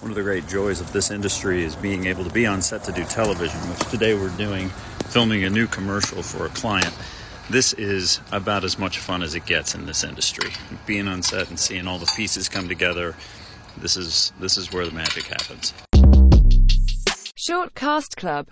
One of the great joys of this industry is being able to be on set to do television, which today we're doing, filming a new commercial for a client. This is about as much fun as it gets in this industry. Being on set and seeing all the pieces come together, this is this is where the magic happens. Short Cast Club